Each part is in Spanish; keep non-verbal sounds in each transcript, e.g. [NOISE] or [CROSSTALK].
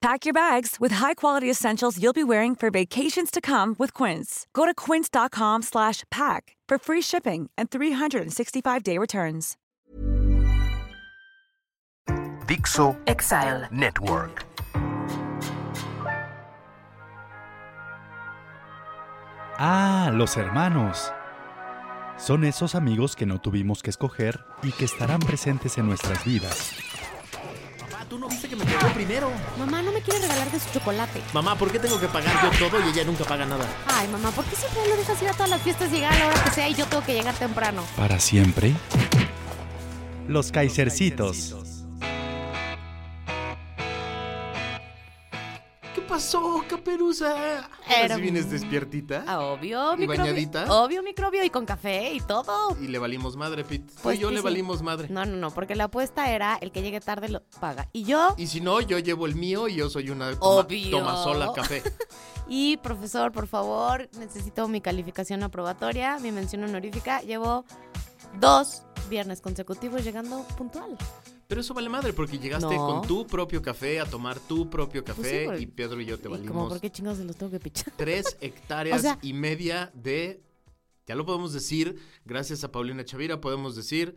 Pack your bags with high-quality essentials you'll be wearing for vacations to come with Quince. Go to quince.com slash pack for free shipping and 365-day returns. Dixo Exile. Network. Ah, los hermanos. Son esos amigos que no tuvimos que escoger y que estarán presentes en nuestras vidas. Tú no viste que me pegó primero. Mamá no me quiere regalar de su chocolate. Mamá, ¿por qué tengo que pagar yo todo y ella nunca paga nada? Ay, mamá, ¿por qué siempre lo dejas ir a todas las fiestas y llegar a la hora que sea y yo tengo que llegar temprano? Para siempre. Los Kaisercitos. Pasó, caperuza? Era ¿Si vienes despiertita? Ah, obvio, ¿Y microbio. bañadita? Obvio, microbio y con café y todo. Y le valimos madre, Pete. Pues y yo le sí. valimos madre. No, no, no, porque la apuesta era el que llegue tarde lo paga. Y yo, Y si no, yo llevo el mío y yo soy una toma, Obvio. toma sola café. [LAUGHS] y profesor, por favor, necesito mi calificación aprobatoria, mi mención honorífica. Llevo dos viernes consecutivos llegando puntual. Pero eso vale madre porque llegaste No. con tu propio café a tomar tu propio Pues sí, café y Pedro y yo te Y como, valimos ¿por qué chingados se los tengo que pichar? tres [LAUGHS] hectáreas O sea- y media de, ya lo podemos decir, gracias a Paulina Chavira podemos decir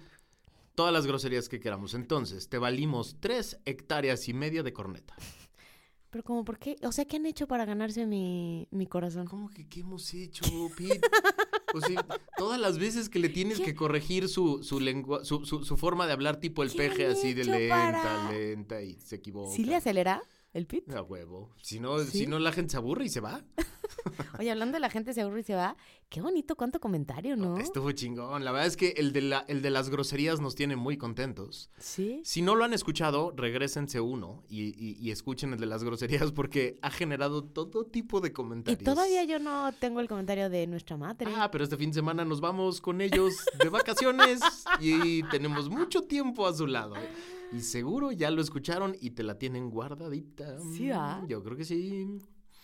todas las groserías que queramos. Entonces, te valimos tres hectáreas y media de corneta. [LAUGHS] Pero como, ¿por qué? O sea, ¿qué han hecho para ganarse mi, mi corazón? ¿Cómo que qué hemos hecho, Pete? [LAUGHS] O sea, todas las veces que le [LAUGHS] tienes que corregir su, su lengua, su, su, su forma de hablar tipo el ¿Qué peje así de lenta, para- lenta y se equivoca. ¿Sí le acelera el pit? A huevo. Si no, ¿Sí? si no la gente se aburre y se va. [LAUGHS] Oye, hablando de la gente se aburre y se va, qué bonito, cuánto comentario, ¿no? Estuvo chingón. La verdad es que el de, la, el de las groserías nos tiene muy contentos. Sí. Si no lo han escuchado, regrésense uno y, y- y escuchen el de las groserías [LAUGHS] porque ha generado todo tipo de Y comentarios. todavía yo no tengo el comentario de nuestra madre. Ah, pero este fin de semana nos vamos con ellos de vacaciones y tenemos mucho tiempo a su lado. Y seguro ya lo escucharon y te la tienen guardadita. Sí, ¿ah? Yo creo que sí.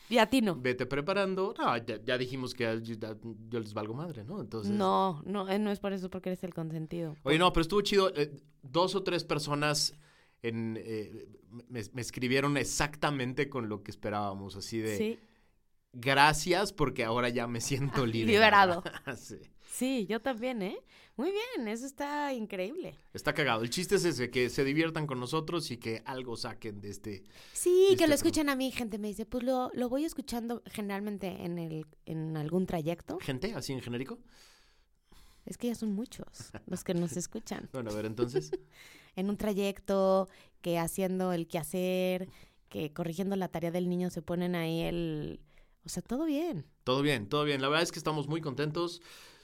Y a ti no. Vete preparando. No, ya, ya dijimos que yo, ya- yo les valgo madre, ¿no? Entonces. No, no, eh, no es por eso, porque eres el consentido. Oye, no, pero estuvo chido. Eh, dos o tres personas en, eh, me, me escribieron exactamente con lo que esperábamos, así de Sí, gracias porque ahora ya me siento liberado. liberado. [LAUGHS] Sí. Sí, yo también, ¿eh? Muy bien, eso está increíble. Está cagado. El chiste es ese, que se diviertan con nosotros y que algo saquen de este... Sí, Este que lo tema. escuchan a mí, gente me dice, pues lo, lo voy escuchando generalmente en, el, en algún trayecto. Gente, así en genérico. Es que ya son muchos los que nos escuchan. [LAUGHS] Bueno, a ver, entonces. [LAUGHS] En un trayecto, que haciendo el quehacer, que corrigiendo la tarea del niño se ponen ahí el... O sea, todo bien. todo bien, todo bien. La verdad es que estamos muy contentos.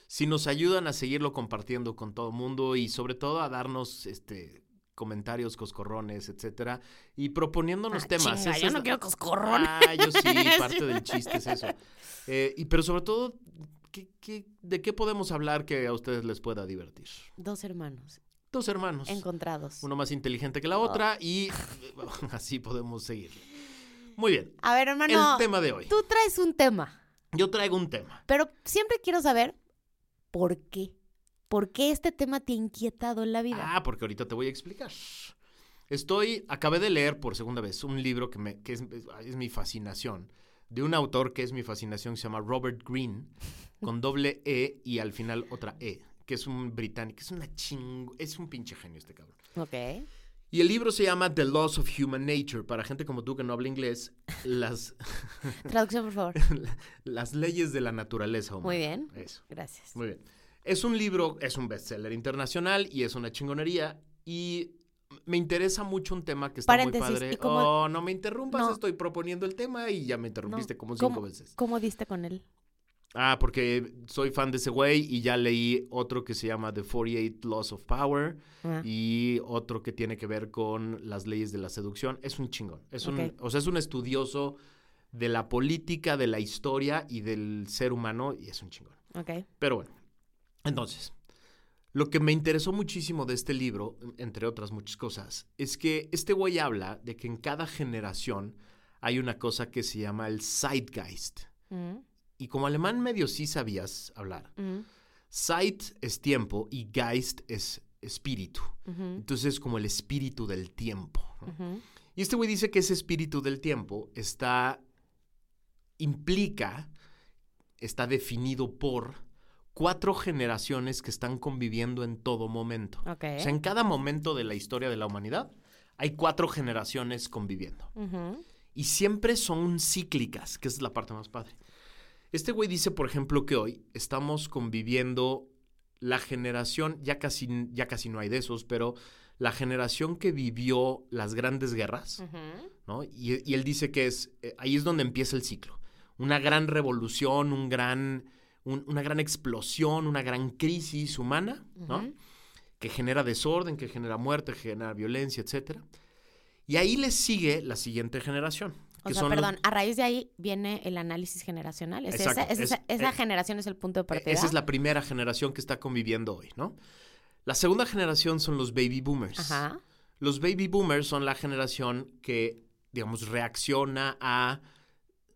Si nos ayudan a seguirlo compartiendo con todo el mundo y sobre todo a darnos este comentarios, coscorrones, etcétera, y proponiéndonos Ah, temas. chinga, yo no quiero coscorrón. Ah, yo [LAUGHS] sí, parte del chiste es eso. Eh, y pero sobre todo, ¿qué, qué, de qué podemos hablar que a ustedes les pueda divertir? Dos hermanos Dos hermanos. encontrados. Uno más inteligente que la otra y [LAUGHS] así podemos seguir. Muy bien. A ver, hermano, El tema de hoy. tú traes un tema, Yo traigo un tema. pero siempre quiero saber por qué. ¿Por qué este tema te ha inquietado en la vida? Ah, porque ahorita te voy a explicar. Estoy, acabé de leer por segunda vez un libro que, me, que es, es mi fascinación, de un autor que es mi fascinación, que se llama Robert Greene, con doble E y al final otra E, que es un británico, es una ching... es un pinche genio este cabrón. Ok. Y el libro se llama The Laws of Human Nature. Para gente como tú que no habla inglés, las, [LAUGHS] Traducción, por favor. [LAUGHS] las leyes de la naturaleza humana. Muy bien. Eso. Gracias. Muy bien. Es un libro, es un bestseller internacional y es una chingonería. Y me interesa mucho un tema que está Paréntesis, muy padre. ¿y cómo- Oh, no me interrumpas, No. estoy proponiendo el tema y ya me interrumpiste No. como cinco ¿Cómo- veces. ¿Cómo diste con él? Ah, porque soy fan de ese güey y ya leí otro que se llama The 48 Laws of Power Ah. y otro que tiene que ver con las leyes de la seducción. Es un chingón. Es un, o sea, es un estudioso de la política, de la historia y del ser humano y es un chingón. Ok. Pero bueno, entonces, Lo que me interesó muchísimo de este libro, entre otras muchas cosas, es que este güey habla de que en cada generación hay una cosa que se llama el Zeitgeist. Mm, Y como alemán medio sí sabías hablar, Zeit es tiempo y Geist es espíritu. Entonces es como el espíritu del tiempo. Y este güey dice que ese espíritu del tiempo está, implica, está definido por cuatro generaciones que están conviviendo en todo momento. O sea, en cada momento de la historia de la humanidad hay cuatro generaciones conviviendo. Y siempre son cíclicas, que es la parte más padre. Este güey dice, por ejemplo, que hoy estamos conviviendo la generación, ya casi, ya casi no hay de esos, pero la generación que vivió las grandes guerras. ¿no? Y, y él dice que es, eh, ahí es donde empieza el ciclo. Una gran revolución, un gran, un- una gran explosión, una gran crisis humana, ¿no? Que genera desorden, que genera muerte, que genera violencia, etc. Y ahí le sigue la siguiente generación. O sea, los- perdón, a raíz de ahí viene el análisis generacional. ¿Es Exacto, esa, es es- esa, esa generación es el punto de E- partida? Esa es la primera generación que está conviviendo hoy, ¿no? La segunda generación son los baby boomers. Ajá. Los baby boomers son la generación que, digamos, reacciona a,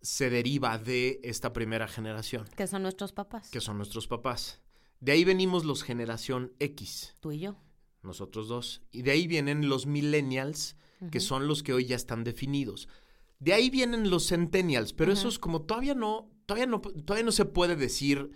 se deriva de esta primera generación, Que son nuestros papás. que son nuestros papás. De ahí venimos los generación X, Tú y yo. nosotros dos. Y de ahí vienen los millennials, que son los que hoy ya están definidos. De ahí vienen los centennials, pero Ujú. esos como todavía no, todavía no, todavía no se puede decir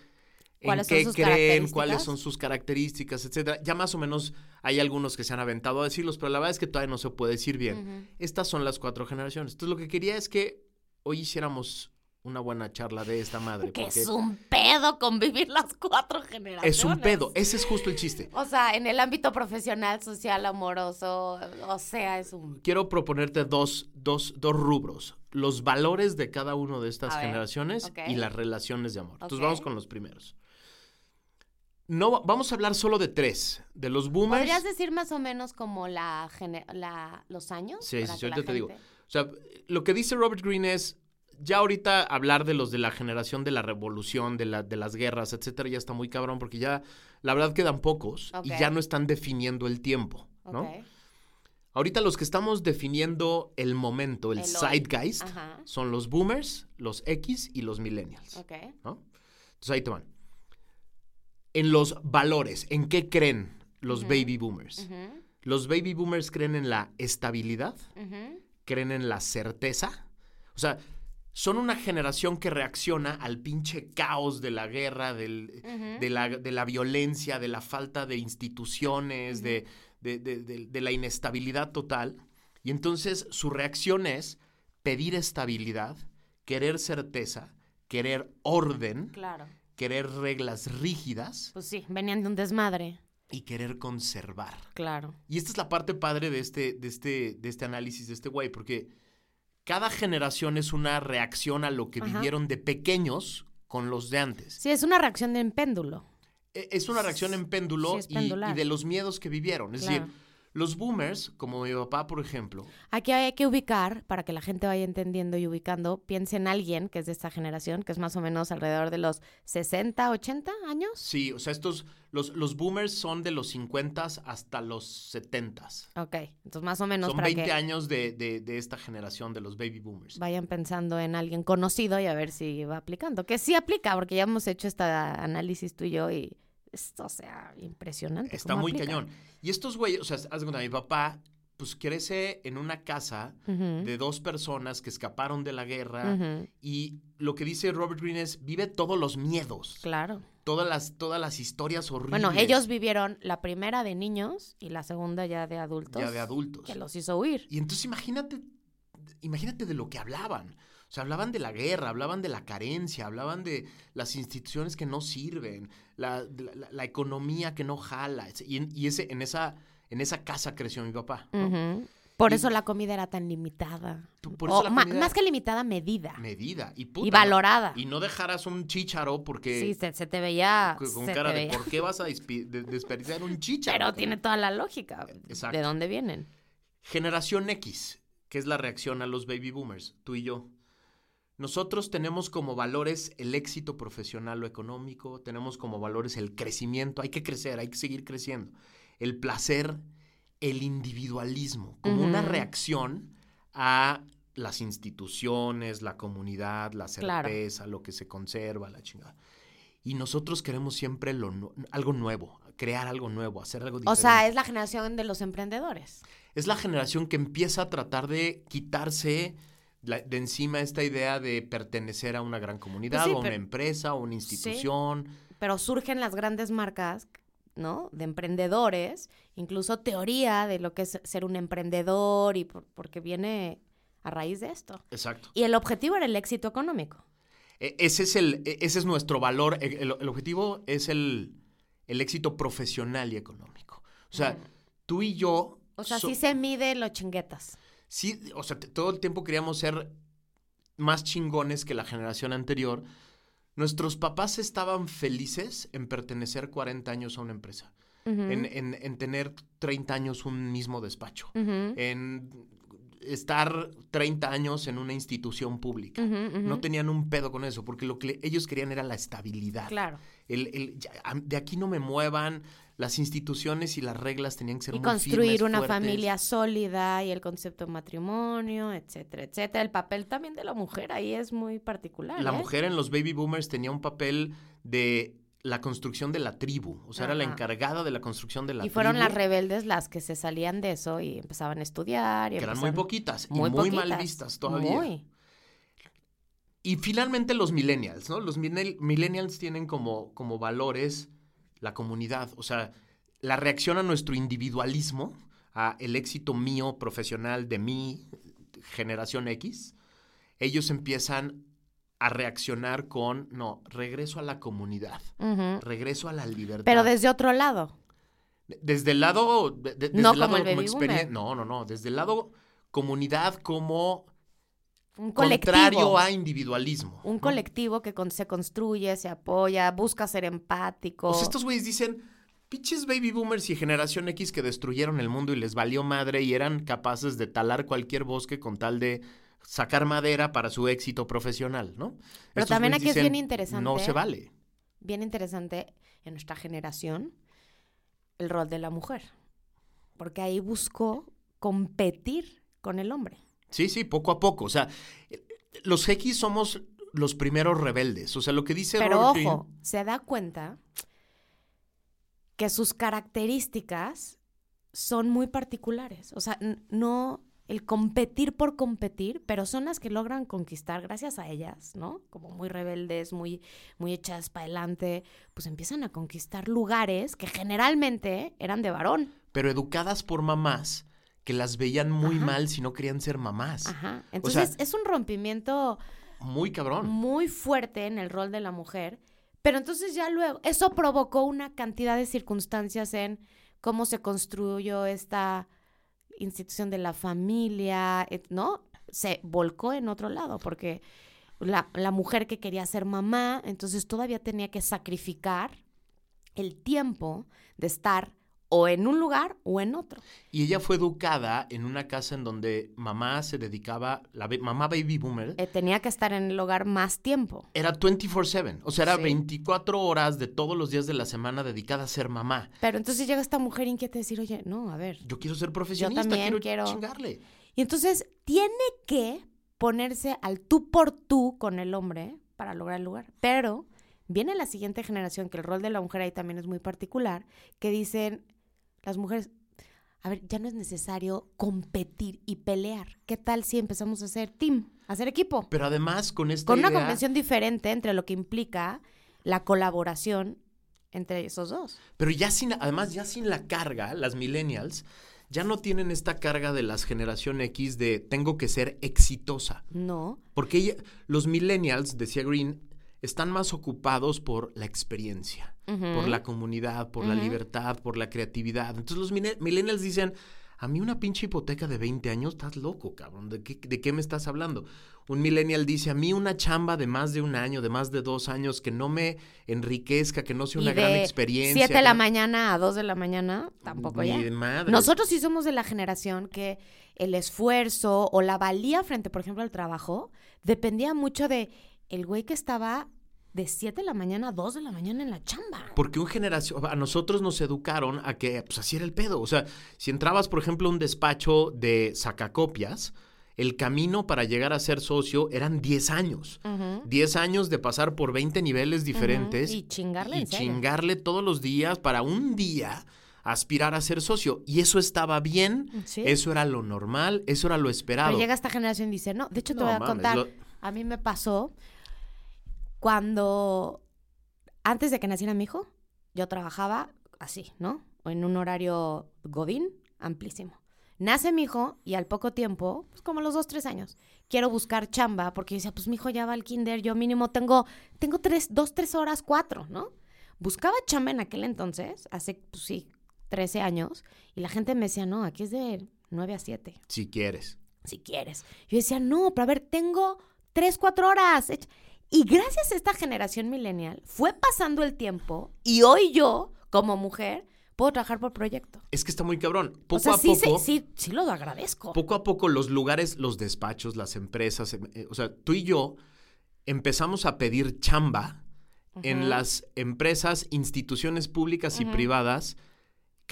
en ¿Cuáles son qué creen, cuáles son sus características, etcétera. Ya más o menos hay algunos que se han aventado a decirlos, pero la verdad es que todavía no se puede decir bien. Estas son las cuatro generaciones. Entonces lo que quería es que hoy hiciéramos una buena charla de esta madre. Que es un pedo convivir las cuatro generaciones. es un pedo. Ese es justo el chiste. O sea, en el ámbito profesional, social, amoroso, o sea, es un... Quiero proponerte dos, dos, dos rubros. Los valores de cada una de estas ver, generaciones y las relaciones de amor. Entonces vamos con los primeros. No, vamos a hablar solo de tres. De los boomers. ¿Podrías decir más o menos como la, los años? Sí, sí, la ahorita te digo. O sea, lo que dice Robert Greene es, ya ahorita hablar de los de la generación de la revolución, de, la, de las guerras, etcétera, ya está muy cabrón porque ya, la verdad, quedan pocos y ya no están definiendo el tiempo, ¿no? Ahorita los que estamos definiendo el momento, el, zeitgeist, Ajá. son los boomers, los X y los millennials. ¿no? Entonces ahí te van. En los valores, ¿en qué creen los baby boomers? Los baby boomers creen en la estabilidad, creen en la certeza. O sea, son una generación que reacciona al pinche caos de la guerra, del- de, la, de la violencia, de la falta de instituciones, Ujú. de, de- de- de- de la inestabilidad total. Y entonces su reacción es pedir estabilidad, querer certeza, querer orden, Claro. querer reglas rígidas Pues sí, venían de un desmadre. y querer conservar. Claro. Y esta es la parte padre de este, de este, de este análisis de este güey, porque cada generación es una reacción a lo que Ajá. vivieron de pequeños con los de antes. Sí, es una reacción en péndulo. E- Es una reacción en péndulo Sí, y- de los miedos que vivieron. Es Claro. decir, los boomers, como mi papá, por ejemplo, Aquí hay que ubicar, para que la gente vaya entendiendo y ubicando, piense en alguien que es de esta generación, que es más o menos alrededor de los 60, 80 años. sí, o sea, estos, los, los boomers son de los 50 hasta los 70. Ok, entonces más o menos Son para 20 que años de, de- de esta generación de los baby boomers. vayan pensando en alguien conocido y a ver si va aplicando. Que sí aplica, porque ya hemos hecho este análisis tú y yo y esto, o sea, impresionante. Está muy aplica. cañón. Y estos güeyes, o sea, haz cuenta, mi papá, pues crece en una casa de dos personas que escaparon de la guerra y lo que dice Robert Greene es vive todos los miedos, Claro. todas las todas las historias horribles. Bueno, ellos vivieron la primera de niños y la segunda ya de adultos. ya de adultos. Que los hizo huir. Y entonces imagínate imagínate de lo que hablaban. O sea, hablaban de la guerra, hablaban de la carencia, hablaban de las instituciones que no sirven, la, la- la economía que no jala. Y, ese, en, esa, en esa casa creció mi papá. Por Y- eso la comida era tan limitada. O la comida- Más que limitada, medida. Medida y, puta, y valorada. Y no dejaras un chícharo porque sí, se, se te veía. con se cara te de. ¿por qué vas a de- desperdiciar un chícharo? Pero tiene toda la lógica. Exacto. ¿De dónde vienen? Generación X, que es la reacción a los baby boomers, tú y yo. Nosotros tenemos como valores el éxito profesional o económico, tenemos como valores el crecimiento, hay que crecer, hay que seguir creciendo. El placer, el individualismo, como una reacción a las instituciones, la comunidad, la Claro. certeza, lo que se conserva, la chingada. Y nosotros queremos siempre lo algo nuevo, crear algo nuevo, hacer algo O diferente. sea, es la generación de los emprendedores. es la generación que empieza a tratar de quitarse la- de encima esta idea de pertenecer a una gran comunidad Pues sí, o a una pero- empresa o una institución. Pero surgen las grandes marcas, ¿no? De emprendedores, incluso teoría de lo que es ser un emprendedor y por- porque viene a raíz de esto. Exacto. Y el objetivo era el éxito económico. E- Ese es, el, e- ese es nuestro valor. E- El, el objetivo es el, el éxito profesional y económico. O sea, tú y yo... O sea, so- sí se mide los chinguetas. Sí, o sea, todo el tiempo queríamos ser más chingones que la generación anterior. Nuestros papás estaban felices en pertenecer 40 años a una empresa, en, en- en tener 30 años un mismo despacho, en estar 30 años en una institución pública. No tenían un pedo con eso, porque lo que ellos querían era la estabilidad. Claro. El, el- ya, am- de aquí no me muevan, las instituciones y las reglas tenían que ser Y muy construir firmes, una fuertes. familia sólida y el concepto de matrimonio, etcétera, etcétera. El papel también de la mujer ahí es muy particular. La ¿eh? mujer en los baby boomers tenía un papel de la construcción de la tribu, o sea, era la encargada de la construcción de la Y fueron tribu, las rebeldes las que se salían de eso y empezaban a estudiar. Y que eran muy poquitas y muy muy mal vistas todavía. Muy. Y finalmente los millennials, ¿no? Los millennial- millennials tienen como, como valores la comunidad, o sea, la reacción a nuestro individualismo, a el éxito mío profesional de mi generación X, ellos empiezan a reaccionar con, no, regreso a la comunidad, regreso a la libertad. Pero desde otro lado. Desde el lado. de- de- desde No el lado como el boomer. No, no, no. Desde el lado comunidad como Un colectivo. contrario a individualismo. Un ¿no? colectivo que con- se construye, se apoya, busca ser empático. Sea, estos güeyes dicen. Pinches baby boomers y generación X que destruyeron el mundo y les valió madre y eran capaces de talar cualquier bosque con tal de sacar madera para su éxito profesional, ¿no? Pero Estos también aquí es bien interesante. No se vale. Bien interesante en nuestra generación el rol de la mujer. Porque ahí buscó competir con el hombre. Sí, sí, poco a poco. O sea, los X somos los primeros rebeldes. O sea, lo que dice Pero Robert ojo, se da cuenta que sus características son muy particulares. O sea, no el competir por competir, pero son las que logran conquistar gracias a ellas, ¿no? Como muy rebeldes, muy, muy echadas para adelante, pues empiezan a conquistar lugares que generalmente eran de varón. pero educadas por mamás que las veían muy Ajá. mal si no querían ser mamás. Ajá. Entonces sea- es un rompimiento Muy cabrón. muy fuerte en el rol de la mujer, pero entonces ya luego, eso provocó una cantidad de circunstancias en cómo se construyó esta institución de la familia, ¿no? Se volcó en otro lado, porque la, la mujer que quería ser mamá, entonces todavía tenía que sacrificar el tiempo de estar o en un lugar o en otro. Y ella fue educada en una casa en donde mamá se dedicaba, la mamá baby boomer, Eh, tenía que estar en el hogar más tiempo. era 24/7. O sea, era Sí. 24 horas de todos los días de la semana dedicada a ser mamá. Pero entonces llega esta mujer inquieta y decir, oye, no, a ver, Yo quiero ser profesionista, también quiero, quiero- chingarle. Y entonces tiene que ponerse al tú por tú con el hombre para lograr el lugar. Pero viene la siguiente generación, que el rol de la mujer ahí también es muy particular, que dicen las mujeres, a ver, ya no es necesario competir y pelear. ¿Qué tal si empezamos a hacer team, a hacer equipo? Pero además con esta Con una convención diferente entre lo que implica la colaboración entre esos dos. Pero ya sin, además ya sin la carga, las millennials ya no tienen esta carga de las generación X de tengo que ser exitosa. No. Porque ella- los millennials, decía Green, están más ocupados por la experiencia, Por la comunidad, por la libertad, por la creatividad. Entonces los millennials dicen, A mí una pinche hipoteca de 20 años, estás loco, cabrón. ¿De qué, ¿De qué me estás hablando? Un millennial dice, a mí una chamba de más de un año, de más de dos años, que no me enriquezca, que no sea una y gran experiencia. 7 de la mañana a 2 de la mañana, tampoco Ni ya. de madre. Nosotros sí somos de la generación que el esfuerzo o la valía frente, por ejemplo, al trabajo, dependía mucho de el güey que estaba de 7 de la mañana a 2 de la mañana en la chamba. Porque un generación, a nosotros nos educaron a que, pues así era el pedo. O sea, si entrabas, por ejemplo, a un despacho de sacacopias, el camino para llegar a ser socio eran 10 años. Ujú. 10 años de pasar por 20 niveles diferentes. Y chingarle y en serio. chingarle todos los días para un día aspirar a ser socio. Y eso estaba bien, Sí. eso era lo normal, eso era lo esperado. Pero llega esta generación y dice, no, de hecho te No voy a mames, contar, lo- a mí me pasó cuando, antes de que naciera mi hijo, yo trabajaba así, ¿no? En un horario godín amplísimo. Nace mi hijo y al poco tiempo, pues como los dos, tres años, quiero buscar chamba porque yo decía, pues mi hijo ya va al kinder, yo mínimo tengo, tengo tres, dos, tres horas, cuatro, ¿no? Buscaba chamba en aquel entonces, hace, pues sí, 13 años, y la gente me decía, no, aquí es de 9 a 7 Si quieres. si quieres. Yo decía, no, pero a ver, tengo tres, cuatro horas. Y gracias a esta generación millennial, fue pasando el tiempo y hoy yo, como mujer, puedo trabajar por proyecto. Es que está muy cabrón. Poco o sea, a sí, poco. sí, sí, sí lo agradezco. Poco a poco los lugares, los despachos, las empresas, em- eh, o sea, tú y yo empezamos a pedir chamba en las empresas, instituciones públicas y privadas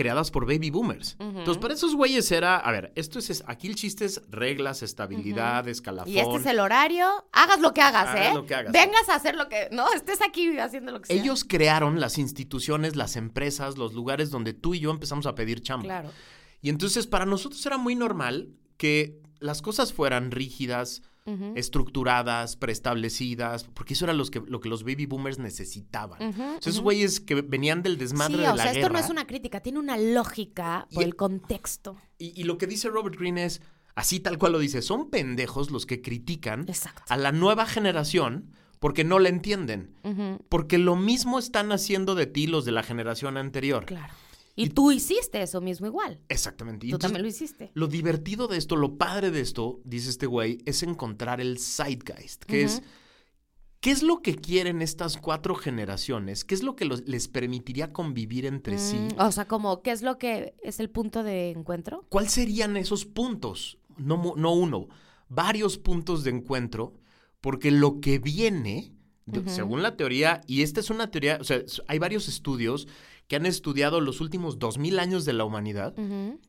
creadas por baby boomers. Entonces, para esos güeyes era, a ver, esto es, aquí el chiste es reglas, estabilidad, escalafón. Y este es el horario. Hagas lo que hagas, Hagas ¿eh? lo que hagas. Vengas a hacer lo que. No, estés aquí haciendo lo que sea. Ellos crearon las instituciones, las empresas, los lugares donde tú y yo empezamos a pedir chamba. Claro. Y entonces para nosotros era muy normal que las cosas fueran rígidas, Estructuradas, preestablecidas, porque eso era los que, lo que los baby boomers necesitaban. O sea, esos güeyes que venían del desmadre Sí, de o la sea, guerra. esto no es una crítica, tiene una lógica por Y- el contexto. y, y lo que dice Robert Greene es, así tal cual lo dice, son pendejos los que critican Exacto. a la nueva generación porque no la entienden. Porque lo mismo están haciendo de ti los de la generación anterior. Claro. Y, tú hiciste eso mismo igual. Exactamente. Y Tú entonces, también lo hiciste. Lo divertido de esto, lo padre de esto, dice este güey, es encontrar el zeitgeist, que es qué es lo que quieren estas cuatro generaciones, qué es lo que los- les permitiría convivir entre sí, Mm, O sea, como, ¿qué es lo que es el punto de encuentro? cuáles serían esos puntos, no, no uno, varios puntos de encuentro, porque lo que viene, según la teoría, y esta es una teoría, o sea, hay varios estudios que han estudiado los últimos dos mil años de la humanidad,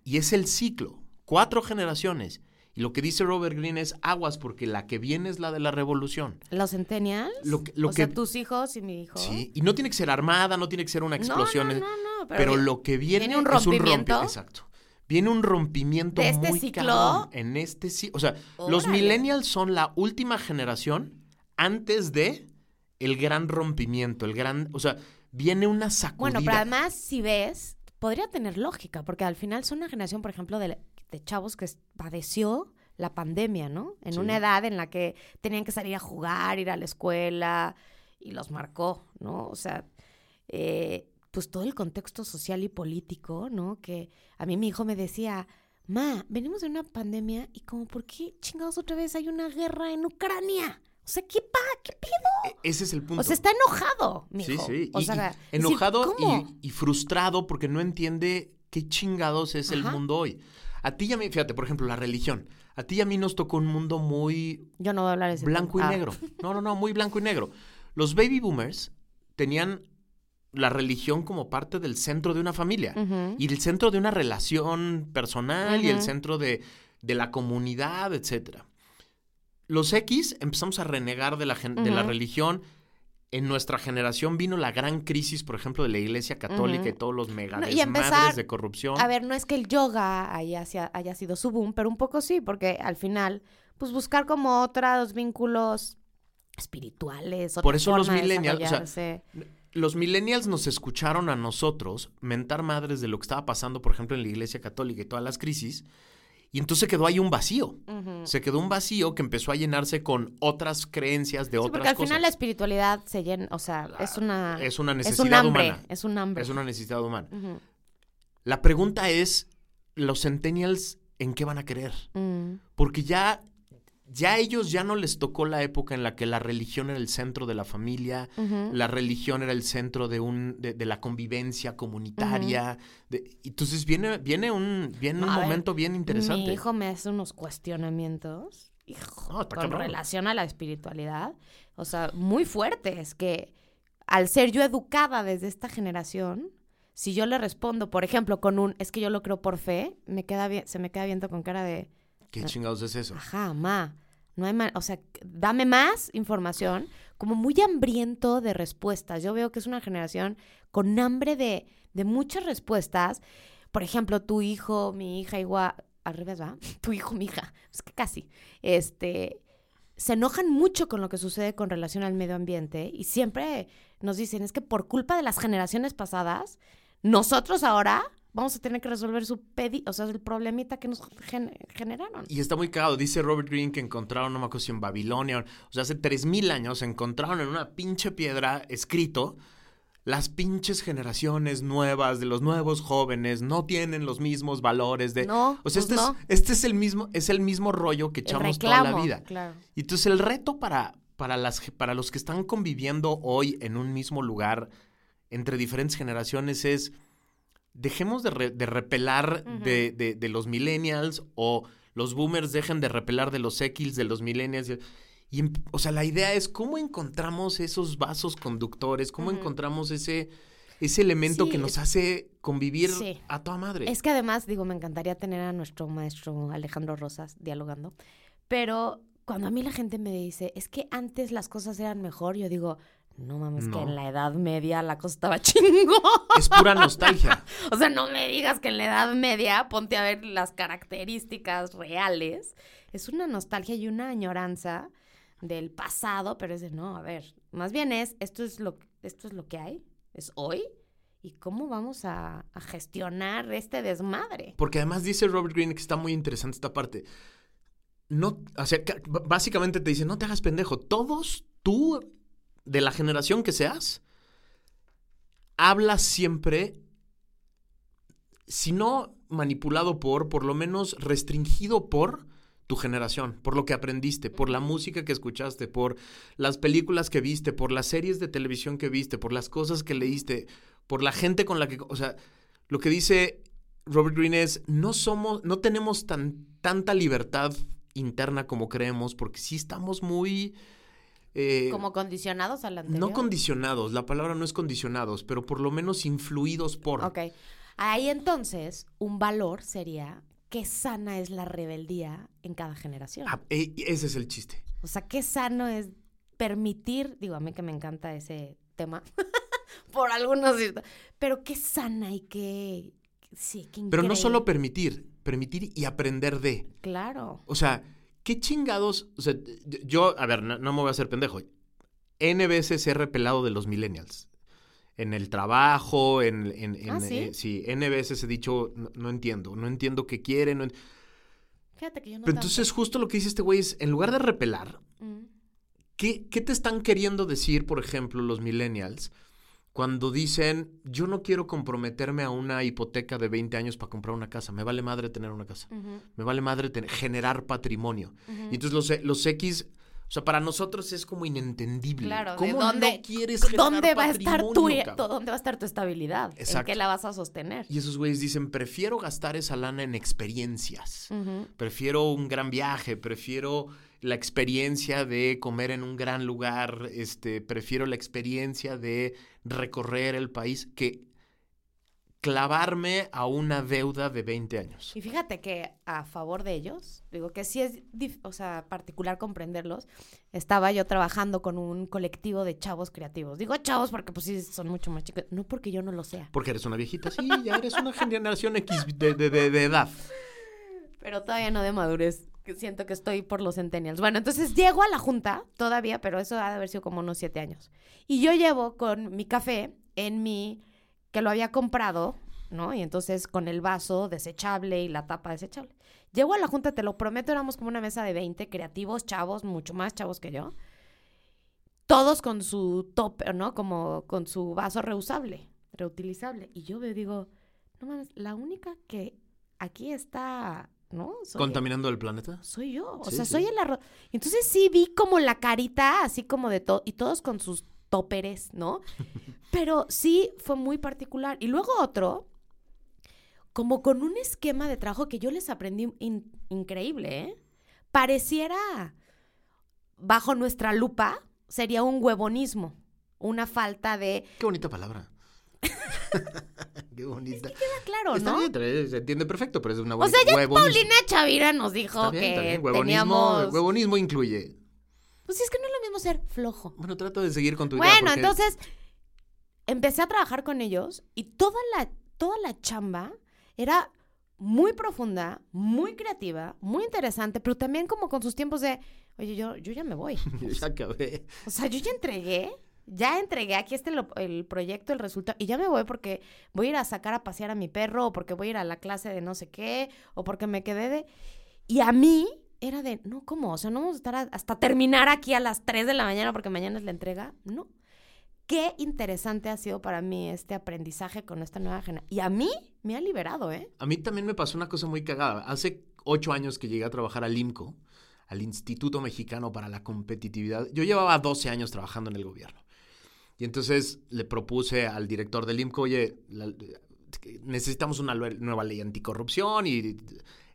y es el ciclo, cuatro generaciones. Y lo que dice Robert Greene es aguas porque la que viene es la de la revolución. ¿Los centennials? Lo que- lo o sea, que- tus hijos y mi hijo. Sí, y no tiene que ser armada, no tiene que ser una No, explosión. no, eh, no, no, pero, pero lo que viene, viene un es un rompi- rompimiento. Exacto. Viene un rompimiento ¿De este muy ciclo? cabrón en este ciclo. O sea, los millennials son la última generación antes de el gran rompimiento, el gran, o sea, viene una sacudida. Bueno, pero además, si ves, podría tener lógica, porque al final son una generación, por ejemplo, de, de chavos que padeció la pandemia, ¿no? En Sí. una edad en la que tenían que salir a jugar, ir a la escuela, y los marcó, ¿no? O sea, eh, pues todo el contexto social y político, ¿no? Que a mí mi hijo me decía, ma, venimos de una pandemia y como, ¿por qué chingados otra vez hay una guerra en Ucrania? O sea, ¿qué pa? ¿Qué pedo? E- Ese es el punto. O sea, está enojado, mi Sí, sí. O y- sea, y enojado y, y frustrado porque no entiende qué chingados es el mundo hoy. A ti y a mí, fíjate, por ejemplo, la religión. A ti y a mí nos tocó un mundo muy Yo no voy a hablar de ese blanco y. Ah. negro. No, no, no, muy blanco y negro. Los baby boomers tenían la religión como parte del centro de una familia y el centro de una relación personal y el centro de, de la comunidad, etcétera. Los X empezamos a renegar de la, gen- de la religión. En nuestra generación vino la gran crisis, por ejemplo, de la Iglesia Católica y todos los mega No, empezar- de corrupción. A ver, no es que el yoga haya, haya sido su boom, pero un poco sí, porque al final, pues buscar como otros vínculos espirituales. Por eso los millennials, o sea. Los millennials nos escucharon a nosotros mentar madres de lo que estaba pasando, por ejemplo, en la Iglesia Católica y todas las crisis, y entonces quedó ahí un vacío. Se quedó un vacío que empezó a llenarse con otras creencias de Sí, otras porque al cosas. final la espiritualidad se llena, o sea, es una... es una es un necesidad hambre, humana. es un hambre. Es una necesidad humana. La pregunta es, los centennials en qué van a creer. Mm, Porque ya, ya a ellos ya no les tocó la época en la que la religión era el centro de la familia, la religión era el centro de un de, de la convivencia comunitaria. de- entonces viene viene un viene un ver, momento bien interesante. Mi hijo me hace unos cuestionamientos hijo, No, está con relación a la espiritualidad. O sea, muy fuertes. Que al ser yo educada desde esta generación, si yo le respondo, por ejemplo, con un es que yo lo creo por fe, me queda bien, se me queda viendo con cara de ¿Qué chingados es eso? Ajá, ma. No hay o sea, dame más información, como muy hambriento de respuestas. Yo veo que es una generación con hambre de, de muchas respuestas. Por ejemplo, tu hijo, mi hija, igual, al revés, ¿va? [LAUGHS] Tu hijo, mi hija, es que casi. Este, se enojan mucho con lo que sucede con relación al medio ambiente y siempre nos dicen, es que por culpa de las generaciones pasadas, nosotros ahora vamos a tener que resolver su pedi, o sea, el problemita que nos gen- generaron. Y está muy cagado. Dice Robert Greene que encontraron, no me acuerdo si en Babilonia, o sea, hace 3000 años encontraron en una pinche piedra escrito las pinches generaciones nuevas de los nuevos jóvenes no tienen los mismos valores de No, o sea, pues este, no. es, este es el mismo es el mismo rollo que echamos toda la vida. Claro. Y entonces el reto para, para, las, para los que están conviviendo hoy en un mismo lugar entre diferentes generaciones es dejemos de, re- de repelar de, de- de los millennials o los boomers dejen de repelar de los X de los millennials. Y, em- o sea, la idea es cómo encontramos esos vasos conductores, cómo encontramos ese, ese elemento Sí, que nos hace convivir Sí. a toda madre. Es que además, digo, me encantaría tener a nuestro maestro Alejandro Rosas dialogando, pero cuando a mí la gente me dice, es que antes las cosas eran mejor, yo digo, no mames, que en la Edad Media la cosa estaba [LAUGHS] chingo. Es pura nostalgia. [LAUGHS] O sea, no me digas que en la Edad Media ponte a ver las características reales. Es una nostalgia y una añoranza del pasado, pero es de no, a ver, más bien es, esto es lo, esto es lo que hay, es hoy, y cómo vamos a, a gestionar este desmadre. Porque además dice Robert Greene que está muy interesante esta parte. No, o sea, básicamente te dice, no te hagas pendejo. Todos, tú, de la generación que seas, hablas siempre, si no manipulado por, por lo menos restringido por tu generación, por lo que aprendiste, por la música que escuchaste, por las películas que viste, por las series de televisión que viste, por las cosas que leíste, por la gente con la que, o sea, lo que dice Robert Greene es, no somos, no tenemos tan, tanta libertad interna como creemos, porque sí estamos muy... eh, Como condicionados al anterior. no condicionados, la palabra no es condicionados, pero por lo menos influidos por. Ok. Ahí entonces, un valor sería qué sana es la rebeldía en cada generación. Ah, eh, ese es el chiste. O sea, qué sano es permitir, digo, a mí que me encanta ese tema, [LAUGHS] por algunos, pero qué sana y qué, sí, qué Pero no solo permitir, permitir y aprender de. Claro. O sea, ¿qué chingados? O sea, yo, a ver, no, no me voy a hacer pendejo. N veces he repelado de los millennials. En el trabajo, en... en, en, Ah, ¿sí? eh, sí, N veces he dicho, no, no entiendo, no entiendo qué quieren. no Fíjate que yo no Pero tanto. entonces justo lo que dice este güey es, en lugar de repelar, Mm. ¿Qué, qué te están queriendo decir, por ejemplo, los millennials, cuando dicen, yo no quiero comprometerme a una hipoteca de 20 años para comprar una casa? Me vale madre tener una casa. Me vale madre tener- generar patrimonio. Y entonces los, los X, o sea, para nosotros es como inentendible. Claro, ¿de ¿Cómo dónde- no quieres generar ¿Dónde va a estar tu, cabrón? dónde va a estar tu estabilidad? ¿En Exacto. qué la vas a sostener? Y esos güeyes dicen, prefiero gastar esa lana en experiencias. Prefiero un gran viaje, prefiero la experiencia de comer en un gran lugar, este, prefiero la experiencia de recorrer el país que clavarme a una deuda de 20 años. Y fíjate que a favor de ellos, digo que sí es, o sea, particular comprenderlos. Estaba yo trabajando con un colectivo de chavos creativos. Digo chavos porque pues sí son mucho más chicos, no porque yo no lo sea. Porque eres una viejita, sí, ya eres una [LAUGHS] generación X de, de- de- de edad. Pero todavía no de madurez. Siento que estoy por los centennials. Bueno, entonces llego a la junta todavía, pero eso ha de haber sido como unos siete años. Y yo llevo con mi café en mi, que lo había comprado, ¿no? Y entonces con el vaso desechable y la tapa desechable. Llego a la junta, te lo prometo, éramos como una mesa de 20 creativos, chavos, mucho más chavos que yo. Todos con su top, ¿no? Como con su vaso reusable, reutilizable. Y yo digo, no mames, la única que aquí está, ¿no? Soy- ¿Contaminando el planeta? soy yo. O Sí, sea, sí. soy el arroz. Entonces sí vi como la carita, así como de todo, y todos con sus tóperes, ¿no? [LAUGHS] Pero sí fue muy particular. Y luego otro, como con un esquema de trabajo que yo les aprendí in- increíble, ¿eh? Pareciera, bajo nuestra lupa, sería un huevonismo, una falta de... Qué bonita palabra. [LAUGHS] Qué bonita. Ah, claro, Está ¿no? bien, se entiende perfecto, pero es una O bonita. sea, ya huevonismo. Paulina Chavira nos dijo bien, que. Huevonismo, teníamos... huevonismo incluye. Pues sí, es que no es lo mismo ser flojo. Bueno, trato de seguir con tu idea. Bueno, porque- entonces empecé a trabajar con ellos y toda la, toda la chamba era muy profunda, muy creativa, muy interesante, pero también como con sus tiempos de, oye, yo, yo ya me voy. Yo [LAUGHS] ya acabé. O sea, yo ya entregué, ya entregué, aquí está el, proyecto, el resultado, y ya me voy porque voy a ir a sacar a pasear a mi perro, o porque voy a ir a la clase de no sé qué, o porque me quedé de... Y a mí era de, no, ¿cómo? O sea, no vamos a estar hasta terminar aquí a las 3 de la mañana porque mañana es la entrega. No. Qué interesante ha sido para mí este aprendizaje con esta nueva generación. Y a mí me ha liberado, ¿eh? A mí también me pasó una cosa muy cagada. Hace ocho años que llegué a trabajar al IMCO, al Instituto Mexicano para la Competitividad. Yo llevaba 12 años trabajando en el gobierno. Y entonces le propuse al director del IMCO, oye, la- necesitamos una nueva ley anticorrupción y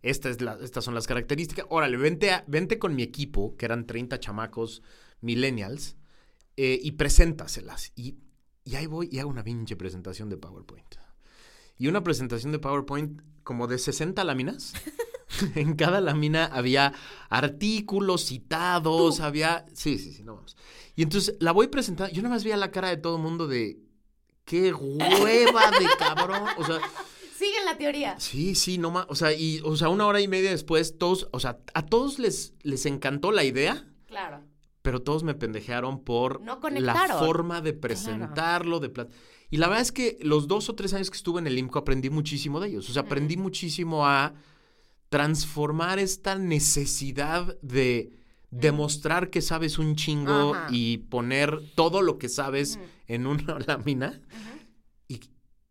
esta estas son las características. Órale, vente, a- vente con mi equipo, que eran 30 chamacos millennials, eh, y preséntaselas. Y, y ahí voy y hago una pinche presentación de PowerPoint. Y una presentación de PowerPoint como de 60 láminas. [LAUGHS] [LAUGHS] en cada lámina había artículos citados, había... Sí, sí, sí, no vamos. Y entonces la voy presentando. Yo nada más veía la cara de todo el mundo de... ¡Qué hueva de cabrón! O sea, Sigue la teoría. sí, sí, no más. O sea, y, o sea, una hora y media después, todos... O sea, a todos les, les encantó la idea, Claro. pero todos me pendejearon por No la forma de presentarlo, de plat- Y la verdad es que los dos o tres años que estuve en el IMCO aprendí muchísimo de ellos. O sea, aprendí muchísimo a transformar esta necesidad de demostrar que sabes un chingo Ajá. y poner todo lo que sabes en una [LAUGHS] lámina y,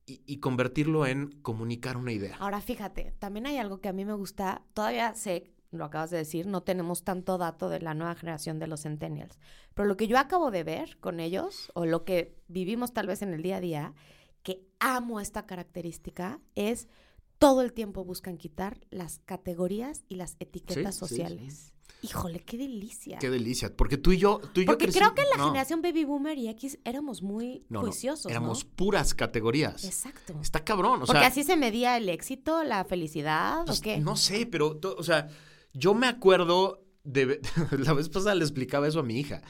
y- y convertirlo en comunicar una idea. Ahora fíjate, también hay algo que a mí me gusta, todavía sé, lo acabas de decir, no tenemos tanto dato de la nueva generación de los centennials, pero lo que yo acabo de ver con ellos, o lo que vivimos tal vez en el día a día, que amo esta característica, es todo el tiempo buscan quitar las categorías y las etiquetas Sí, sí, sociales. Híjole, qué delicia. Qué delicia. Porque tú y yo, tú y yo Porque creci- creo que la no, generación baby boomer y X éramos muy no, no, juiciosos, éramos puras categorías. Exacto. Está cabrón. O Porque sea, así se medía el éxito, la felicidad, Pues, ¿o qué? No sé, pero, o sea, yo me acuerdo de. [LAUGHS] La vez pasada le explicaba eso a mi hija.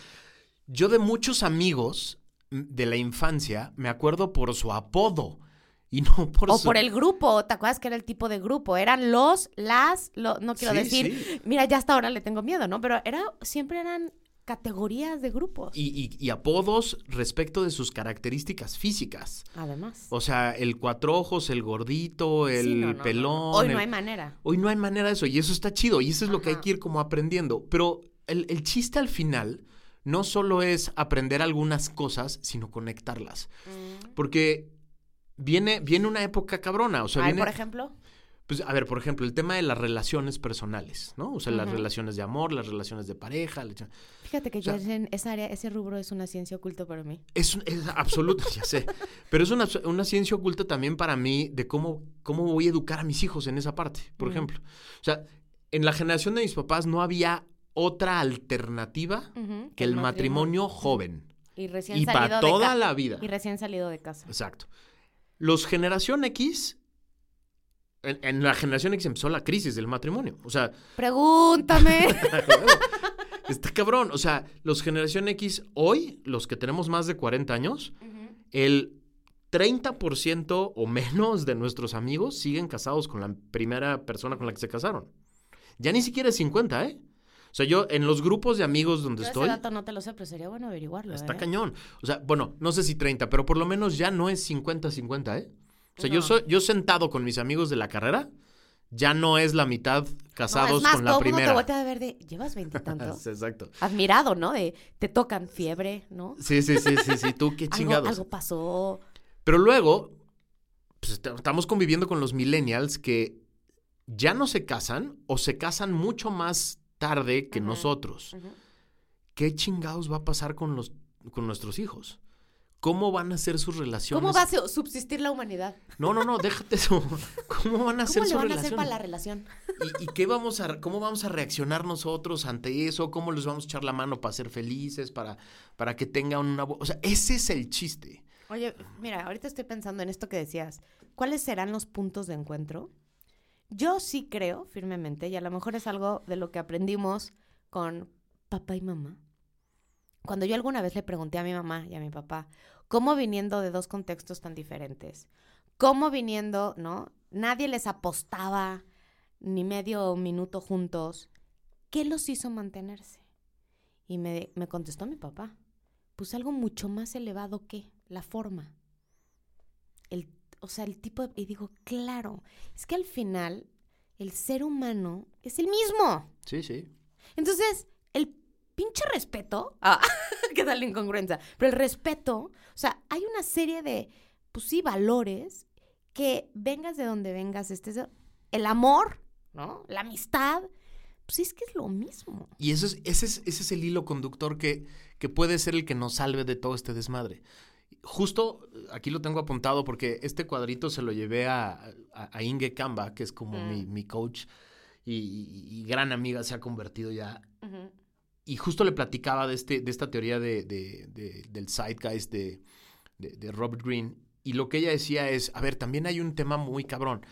Yo de muchos amigos mm, de la infancia me acuerdo por su apodo y no [LAUGHS] por O por el grupo, ¿te acuerdas que era el tipo de grupo? Eran los, las, no quiero Sí, decir, sí. mira, ya hasta ahora le tengo miedo, ¿no? Pero era, siempre eran categorías de grupos. Y, y- y apodos respecto de sus características físicas. Además. O sea, el cuatro ojos, el gordito, el Sí, no, no, no, no. pelón. Hoy no hay manera. Hoy no hay manera de eso y eso está chido y eso es lo que hay que ir como aprendiendo. Pero el, el chiste al final no solo es aprender algunas cosas, sino conectarlas. Porque viene, viene una época cabrona. O sea, Ay, viene, por ejemplo. pues, a ver, por ejemplo, el tema de las relaciones personales, ¿no? O sea, las relaciones de amor, las relaciones de pareja. la Fíjate que O sea- yo en esa área, ese rubro es una ciencia oculta para mí. Es, un- es absoluto, ya sé. Pero es una, una ciencia oculta también para mí de cómo, cómo voy a educar a mis hijos en esa parte, por ejemplo. O sea, en la generación de mis papás no había otra alternativa que el matrimonio joven. Y recién Y salido para de toda la vida. Y recién salido de casa. Exacto. Los generación X, en, en la generación X empezó la crisis del matrimonio. O sea, Pregúntame. [LAUGHS] está cabrón. O sea, los generación X hoy, los que tenemos más de 40 años, el 30% o menos de nuestros amigos siguen casados con la primera persona con la que se casaron. Ya ni siquiera es 50, ¿eh? O sea, yo en los grupos de amigos donde Yo estoy... ese dato no te lo sé, pero sería bueno averiguarlo. Está ¿eh? cañón. O sea, bueno, no sé si 30, pero por lo menos ya no es 50-50, ¿eh? O sea, yo, No. soy, yo sentado con mis amigos de la carrera, ya no es la mitad No, casados es más, con la todo mundo te primera. voltea a ver de, llevas veintitantos. [LAUGHS] Exacto. Admirado, ¿no? De, te tocan fiebre, ¿no? Sí, sí, sí, sí, sí, tú qué [LAUGHS] Algo, chingados. algo pasó. Pero luego, pues, est- estamos conviviendo con los millennials que ya no se casan o se casan mucho más tarde que nosotros. ¿Qué chingados va a pasar con, los, con nuestros hijos? ¿Cómo van a ser sus relaciones? ¿Cómo va a su- subsistir la humanidad? No, no, no, déjate eso. [LAUGHS] ¿Cómo van a ser ¿Cómo le sus van a hacer relaciones? para la relación? ¿Y, y qué vamos a, cómo vamos a reaccionar nosotros ante eso? ¿Cómo les vamos a echar la mano para ser felices, para, para que tengan una... O sea, ese es el chiste. Oye, mira, ahorita estoy pensando en esto que decías. ¿Cuáles serán los puntos de encuentro? Yo sí creo firmemente, y a lo mejor es algo de lo que aprendimos con papá y mamá. Cuando yo alguna vez le pregunté a mi mamá y a mi papá, cómo viniendo de dos contextos tan diferentes, cómo viniendo, ¿no? Nadie les apostaba ni medio minuto juntos, ¿qué los hizo mantenerse? Y me, me contestó mi papá, pues algo mucho más elevado que la forma. El, o sea, el tipo de... Y digo, claro, es que al final el ser humano es el mismo. Sí, sí. Entonces, el pinche respeto... [LAUGHS] Ah, qué tal la incongruencia. Pero el respeto, o sea, hay una serie de, pues sí, valores que vengas de donde vengas, estés... El amor, ¿no? La amistad, pues es que es lo mismo. Y eso es, ese, es, ese es el hilo conductor que, que puede ser el que nos salve de todo este desmadre. Justo aquí lo tengo apuntado porque este cuadrito se lo llevé a, a, a Inge Kamba, que es como Mm. mi, mi coach y, gran amiga, se ha convertido ya. Y justo le platicaba de, este, de esta teoría de, de- de- del zeitgeist de, de, de Robert Greene. Y lo que ella decía es, a ver, también hay un tema muy cabrón.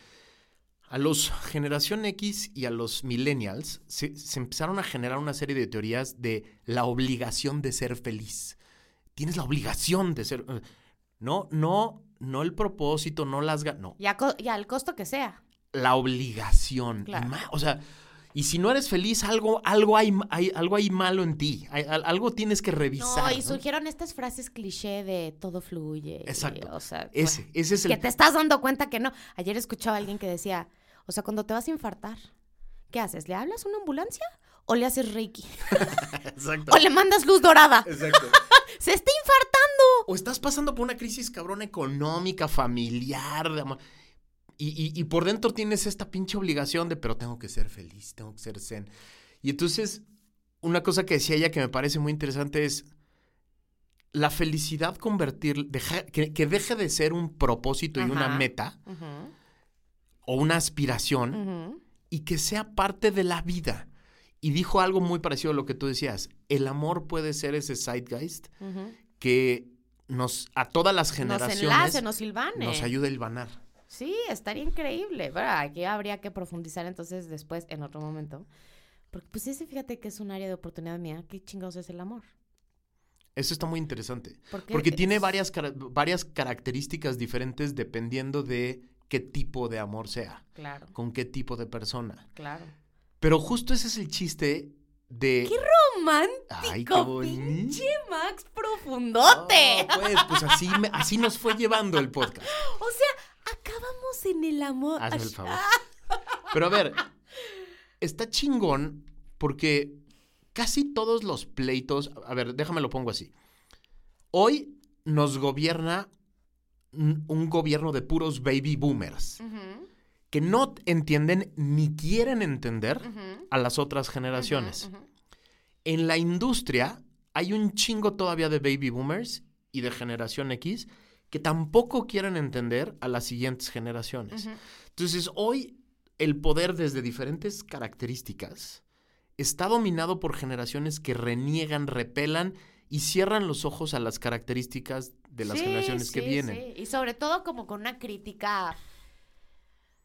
A los generación X y a los millennials se, se empezaron a generar una serie de teorías de la obligación de ser feliz. Tienes la obligación de ser... eh, No, no, no el propósito, no las... ga- No, Y, a co- y al costo que sea. la obligación. Claro. o sea, y si no eres feliz, algo, algo, hay, hay- algo hay malo en ti. Hay- algo tienes que revisar. No, y ¿no? surgieron estas frases cliché de todo fluye. y, Exacto. o sea, Ese, ese es el... que te estás dando cuenta que no. Ayer escuchaba a alguien que decía, o sea, cuando te vas a infartar, ¿qué haces? ¿Le hablas a una ambulancia o le haces reiki? [LAUGHS] Exacto. o le mandas luz dorada. Exacto. [LAUGHS] ¡Se está infartando! O estás pasando por una crisis cabrona económica, familiar, de amor. Y, y- y por dentro tienes esta pinche obligación de, pero tengo que ser feliz, tengo que ser zen. Y entonces, una cosa que decía ella que me parece muy interesante es la felicidad convertir, deja- que, que deje de ser un propósito y una meta o una aspiración y que sea parte de la vida. Y dijo algo muy parecido a lo que tú decías. El amor puede ser ese zeitgeist que nos, a todas las Nos generaciones, enlace, nos silvane. nos ayuda a hilvanar. Sí, estaría increíble. Bueno, aquí habría que profundizar entonces después, en otro momento. Porque pues ese, fíjate que es un área de oportunidad mía. ¿Qué chingados es el amor? Eso está muy interesante. Porque, Porque tiene varias, varias características diferentes dependiendo de qué tipo de amor sea, Claro, con qué tipo de persona. claro. Pero justo ese es el chiste de... ¡Romántico! ¡Ay, qué! ¡Pinche Max profundote! Oh, pues, pues así, me- así nos fue llevando el podcast. O sea, acabamos en el amor. Hazme el favor. Pero a ver, está chingón porque casi todos los pleitos, a ver, déjame lo pongo así. Hoy nos gobierna un gobierno de puros baby boomers Ujú, que no entienden ni quieren entender a las otras generaciones. En la industria hay un chingo todavía de baby boomers y de generación X que tampoco quieren entender a las siguientes generaciones. Entonces, hoy el poder desde diferentes características está dominado por generaciones que reniegan, repelan y cierran los ojos a las características de las Sí, generaciones que vienen. sí. Y sobre todo como con una crítica,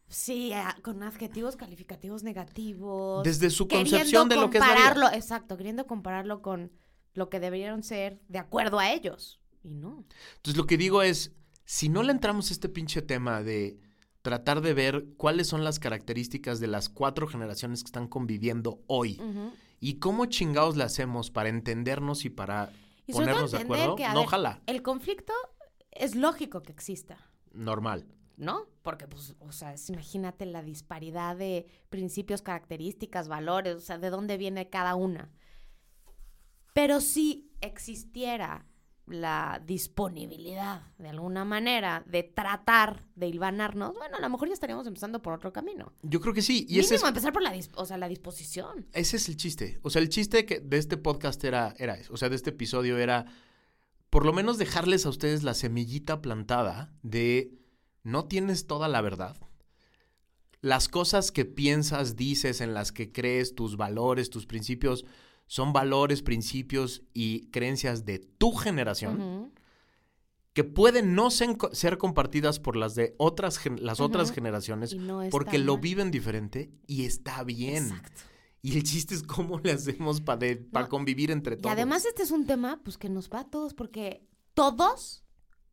sí, con adjetivos calificativos negativos. Desde su concepción de lo que es la compararlo, vida. exacto, queriendo compararlo con lo que deberían ser de acuerdo a ellos. Y no. Entonces, lo que digo es, si no le entramos a este pinche tema de tratar de ver cuáles son las características de las cuatro generaciones que están conviviendo hoy y cómo chingados le hacemos para entendernos y para Y ponernos de acuerdo, que, no ver, jala. El conflicto es lógico que exista. Normal. ¿No? Porque, pues, o sea, imagínate la disparidad de principios, características, valores, o sea, de dónde viene cada una. Pero si existiera la disponibilidad, de alguna manera, de tratar de hilvanarnos, bueno, a lo mejor ya estaríamos empezando por otro camino. Yo creo que sí. Y Mínimo ese es, empezar por la, o sea, la disposición. ese es el chiste. O sea, el chiste que de este podcast era, era eso. O sea, de este episodio era por lo menos dejarles a ustedes la semillita plantada de no tienes toda la verdad. Las cosas que piensas, dices, en las que crees, tus valores, tus principios, son valores, principios y creencias de tu generación que pueden no ser compartidas por las de otras las otras generaciones Y no porque lo viven diferente y está bien. Exacto. Y el chiste es cómo le hacemos para No, convivir entre Y todos. además este es un tema pues que nos va a todos porque todos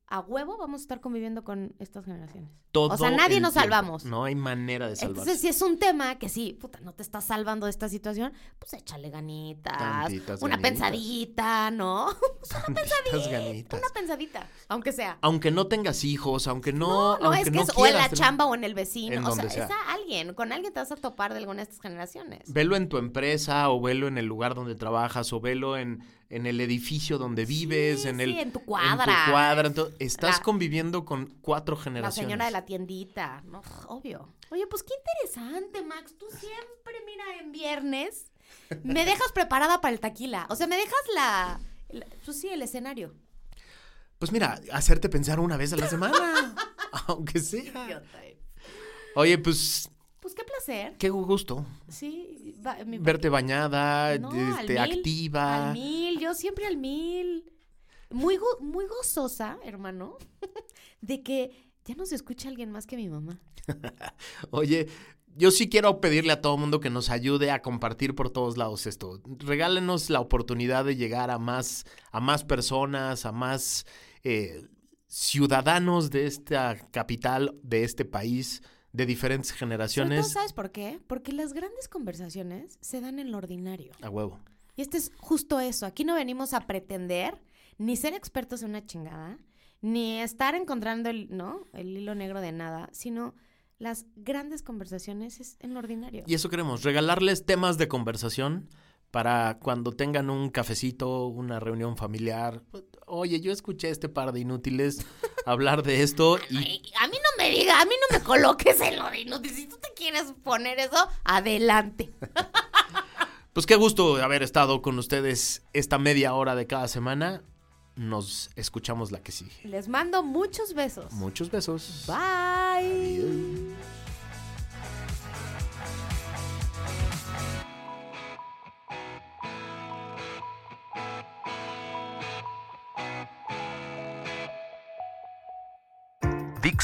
a huevo vamos a estar conviviendo con estas generaciones. Todo o sea, nadie nos tiempo. salvamos. No hay manera de salvarse. Entonces, si es un tema que sí, puta, no te estás salvando de esta situación, pues échale ganitas, Tantitas una ganitas. pensadita, ¿no? [LAUGHS] Tantitas ganitas. una pensadita, aunque sea. Aunque no tengas hijos, aunque no, No, aunque es que no es o en la chamba o en el vecino. En o sea, sea. es a alguien. Con alguien te vas a topar de alguna de estas generaciones. Velo en tu empresa, o velo en el lugar donde trabajas, o velo en, en el edificio donde vives, en sí, el en tu En cuadra. tu cuadra. Entonces, estás La- conviviendo con cuatro La generaciones. señora de la tiendita, ¿no? Obvio. Oye, pues qué interesante, Max. Tú siempre, mira, en viernes me dejas preparada para el taquila. O sea, me dejas la, la- pues sí, el escenario. Pues mira, hacerte pensar una vez a la semana, [LAUGHS] aunque sea. Oye, pues Pues qué placer. qué gusto Sí, va- mi- verte bañada, No, este, al mil, activa. Al mil, yo siempre al mil. Muy, go- muy gozosa, hermano, [LAUGHS] de que ya nos escucha alguien más que mi mamá. [LAUGHS] Oye, yo sí quiero pedirle a todo mundo que nos ayude a compartir por todos lados esto. Regálenos la oportunidad de llegar a más, a más personas, a más eh, ciudadanos de esta capital, de este país, de diferentes todo, generaciones. ¿Sabes por qué? Porque las grandes conversaciones se dan en lo ordinario. A huevo. Y este es justo eso. Aquí no venimos a pretender ni ser expertos en una chingada, ni estar encontrando el, ¿no? el hilo negro de nada, sino las grandes conversaciones es en lo ordinario. Y eso queremos, regalarles temas de conversación para cuando tengan un cafecito, una reunión familiar. Oye, yo escuché a este par de inútiles [LAUGHS] hablar de esto y A mí no me diga, a mí no me coloques en lo de inútil. Si tú te quieres poner eso, adelante. pues qué gusto haber estado con ustedes esta media hora de cada semana. Nos escuchamos la que sigue. Les mando muchos besos. Muchos besos. Bye.